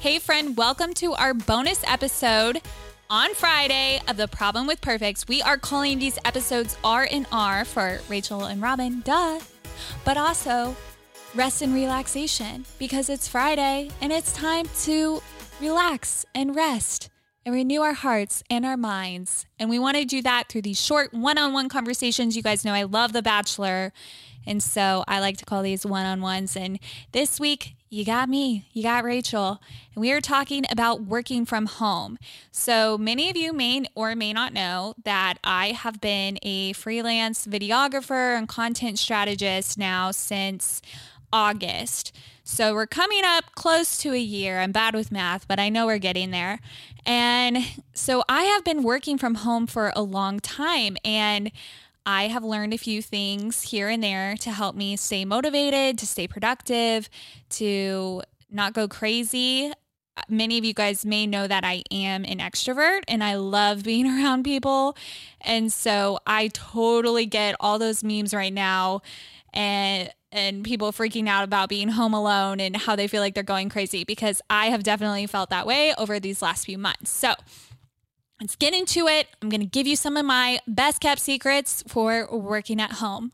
Hey, friend, welcome to our bonus episode on Friday of The Problem with Perfects. We are calling these episodes R and R for Rachel and Robin, duh, but also rest and relaxation because it's Friday and it's time to relax and rest and renew our hearts and our minds. And we want to do that through these short one on one conversations. You guys know I love The Bachelor. And so I like to call these one on ones. And this week, you got me, you got Rachel, and we are talking about working from home. So many of you may or may not know that I have been a freelance videographer and content strategist now since August. So we're coming up close to a year. I'm bad with math, but I know we're getting there. And so I have been working from home for a long time. And I have learned a few things here and there to help me stay motivated, to stay productive, to not go crazy. Many of you guys may know that I am an extrovert and I love being around people. And so I totally get all those memes right now and and people freaking out about being home alone and how they feel like they're going crazy because I have definitely felt that way over these last few months. So, let's get into it. I'm going to give you some of my best kept secrets for working at home.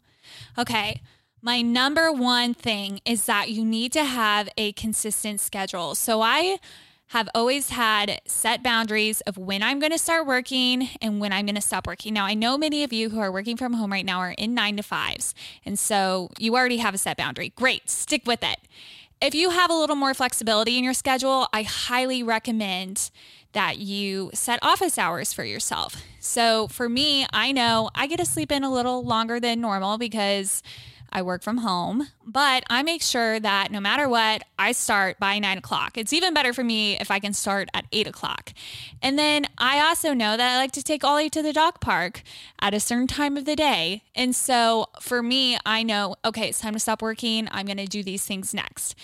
Okay. My number one thing is that you need to have a consistent schedule. So I have always had set boundaries of when I'm going to start working and when I'm going to stop working. Now, I know many of you who are working from home right now are in nine to fives. And so you already have a set boundary. Great, stick with it. If you have a little more flexibility in your schedule, I highly recommend that you set office hours for yourself. So for me, I know I get to sleep in a little longer than normal because I work from home, but I make sure that no matter what, I start by nine o'clock. It's even better for me if I can start at eight o'clock. And then I also know that I like to take Ollie to the dog park at a certain time of the day. And so for me, I know, okay, it's time to stop working. I'm going to do these things next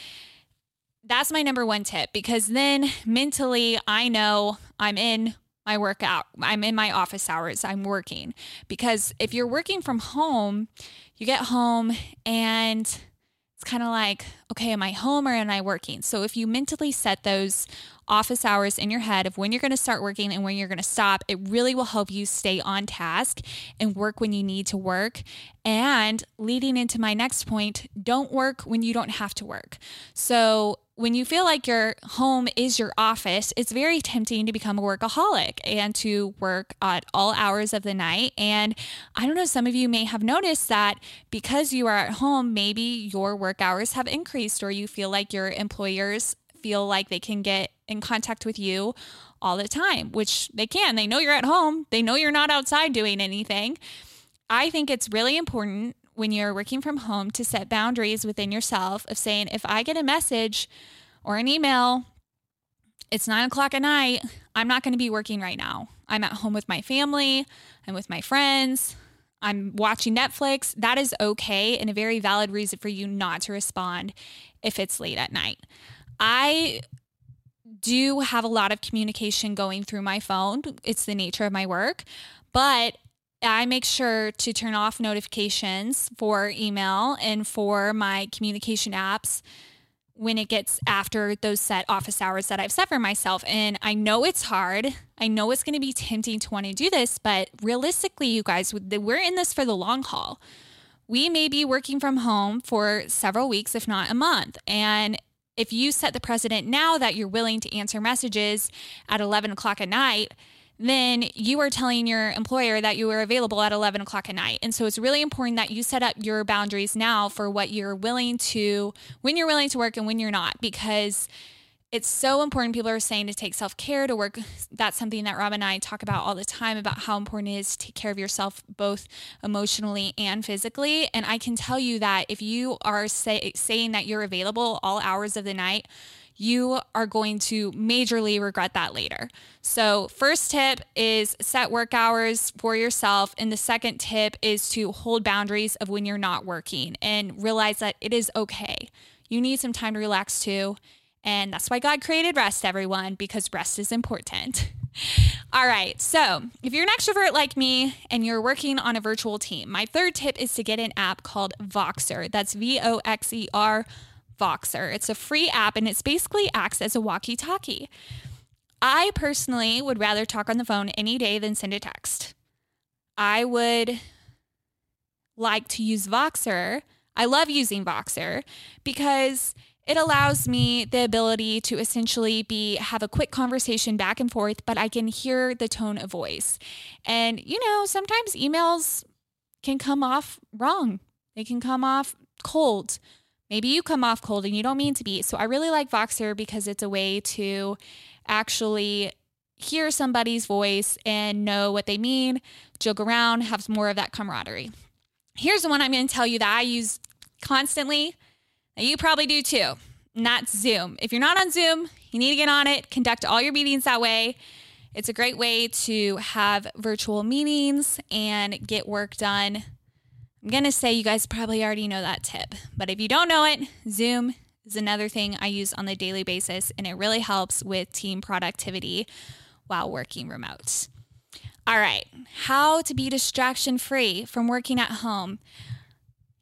that's my number one tip because then mentally I know I'm in my workout. I'm in my office hours. I'm working. Because if you're working from home, you get home and it's kind of like, okay, am I home or am I working? So if you mentally set those office hours in your head of when you're going to start working and when you're going to stop, it really will help you stay on task and work when you need to work. And leading into my next point, don't work when you don't have to work. So when you feel like your home is your office, it's very tempting to become a workaholic and to work at all hours of the night. And I don't know, some of you may have noticed that because you are at home, maybe your work hours have increased, or you feel like your employers feel like they can get in contact with you all the time, which they can. They know you're at home, they know you're not outside doing anything. I think it's really important when you're working from home to set boundaries within yourself of saying, if I get a message or an email, it's nine o'clock at night, I'm not going to be working right now. I'm at home with my family, I'm with my friends, I'm watching Netflix. That is okay and a very valid reason for you not to respond if it's late at night. I do have a lot of communication going through my phone. It's the nature of my work, but I make sure to turn off notifications for email and for my communication apps when it gets after those set office hours that I've set for myself. And I know it's hard. I know it's going to be tempting to want to do this, but realistically, you guys, we're in this for the long haul. We may be working from home for several weeks, if not a month. And if you set the precedent now that you're willing to answer messages at 11 o'clock at night, then you are telling your employer that you are available at 11 o'clock at night. And so it's really important that you set up your boundaries now for what you're willing to, when you're willing to work and when you're not, because it's so important. People are saying to take self care, to work. That's something that Rob and I talk about all the time about how important it is to take care of yourself, both emotionally and physically. And I can tell you that if you are say, saying that you're available all hours of the night, you are going to majorly regret that later. So, first tip is set work hours for yourself. And the second tip is to hold boundaries of when you're not working and realize that it is okay. You need some time to relax too. And that's why God created rest, everyone, because rest is important. All right. So, if you're an extrovert like me and you're working on a virtual team, my third tip is to get an app called Voxer. That's V O X E R Voxer. It's a free app and it's basically acts as a walkie talkie. I personally would rather talk on the phone any day than send a text. I would like to use Voxer. I love using Voxer because it allows me the ability to essentially be have a quick conversation back and forth, but I can hear the tone of voice. And you know, sometimes emails can come off wrong. They can come off cold. Maybe you come off cold and you don't mean to be. So I really like Voxer because it's a way to actually hear somebody's voice and know what they mean, joke around, have more of that camaraderie. Here's the one I'm going to tell you that I use constantly you probably do too. And that's Zoom. If you're not on Zoom, you need to get on it, conduct all your meetings that way. It's a great way to have virtual meetings and get work done. I'm going to say you guys probably already know that tip, but if you don't know it, Zoom is another thing I use on a daily basis, and it really helps with team productivity while working remote. All right, how to be distraction free from working at home.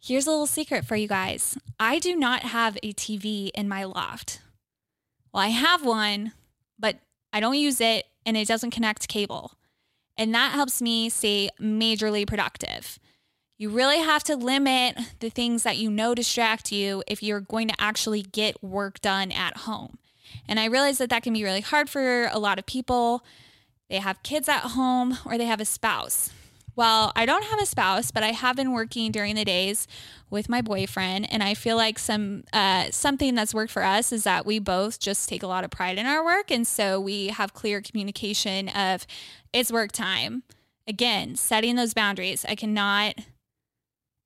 Here's a little secret for you guys I do not have a TV in my loft. Well, I have one, but I don't use it and it doesn't connect cable. And that helps me stay majorly productive. You really have to limit the things that you know distract you if you're going to actually get work done at home. And I realize that that can be really hard for a lot of people. They have kids at home or they have a spouse. Well, I don't have a spouse, but I have been working during the days with my boyfriend, and I feel like some uh, something that's worked for us is that we both just take a lot of pride in our work, and so we have clear communication of it's work time. Again, setting those boundaries. I cannot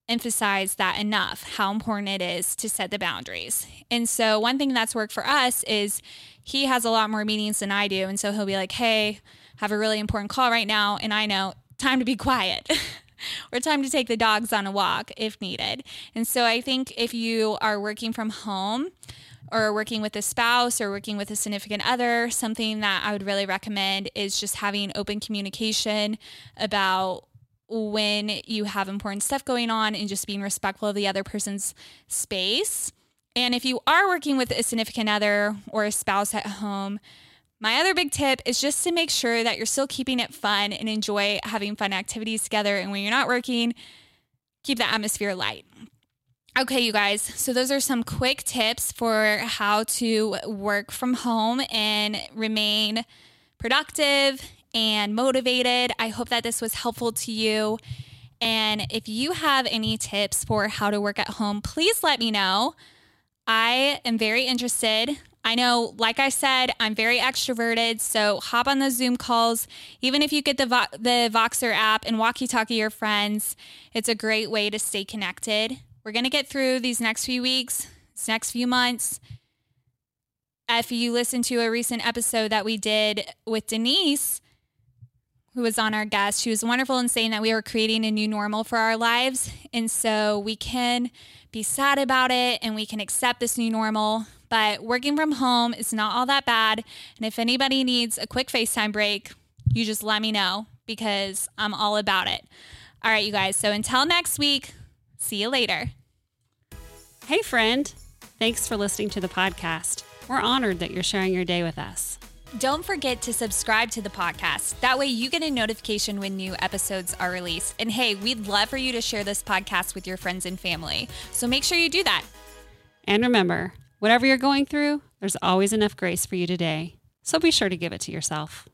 emphasize that enough how important it is to set the boundaries. And so, one thing that's worked for us is he has a lot more meetings than I do. And so, he'll be like, Hey, have a really important call right now. And I know time to be quiet. or time to take the dogs on a walk if needed. And so I think if you are working from home or working with a spouse or working with a significant other, something that I would really recommend is just having open communication about when you have important stuff going on and just being respectful of the other person's space. And if you are working with a significant other or a spouse at home, my other big tip is just to make sure that you're still keeping it fun and enjoy having fun activities together. And when you're not working, keep the atmosphere light. Okay, you guys, so those are some quick tips for how to work from home and remain productive and motivated. I hope that this was helpful to you. And if you have any tips for how to work at home, please let me know. I am very interested. I know, like I said, I'm very extroverted, so hop on those Zoom calls. Even if you get the Vo- the Voxer app and walkie-talkie your friends, it's a great way to stay connected. We're gonna get through these next few weeks, these next few months. If you listen to a recent episode that we did with Denise, who was on our guest, she was wonderful in saying that we were creating a new normal for our lives, and so we can be sad about it and we can accept this new normal but working from home is not all that bad. And if anybody needs a quick FaceTime break, you just let me know because I'm all about it. All right, you guys. So until next week, see you later. Hey, friend. Thanks for listening to the podcast. We're honored that you're sharing your day with us. Don't forget to subscribe to the podcast. That way, you get a notification when new episodes are released. And hey, we'd love for you to share this podcast with your friends and family. So make sure you do that. And remember, Whatever you're going through, there's always enough grace for you today. So be sure to give it to yourself.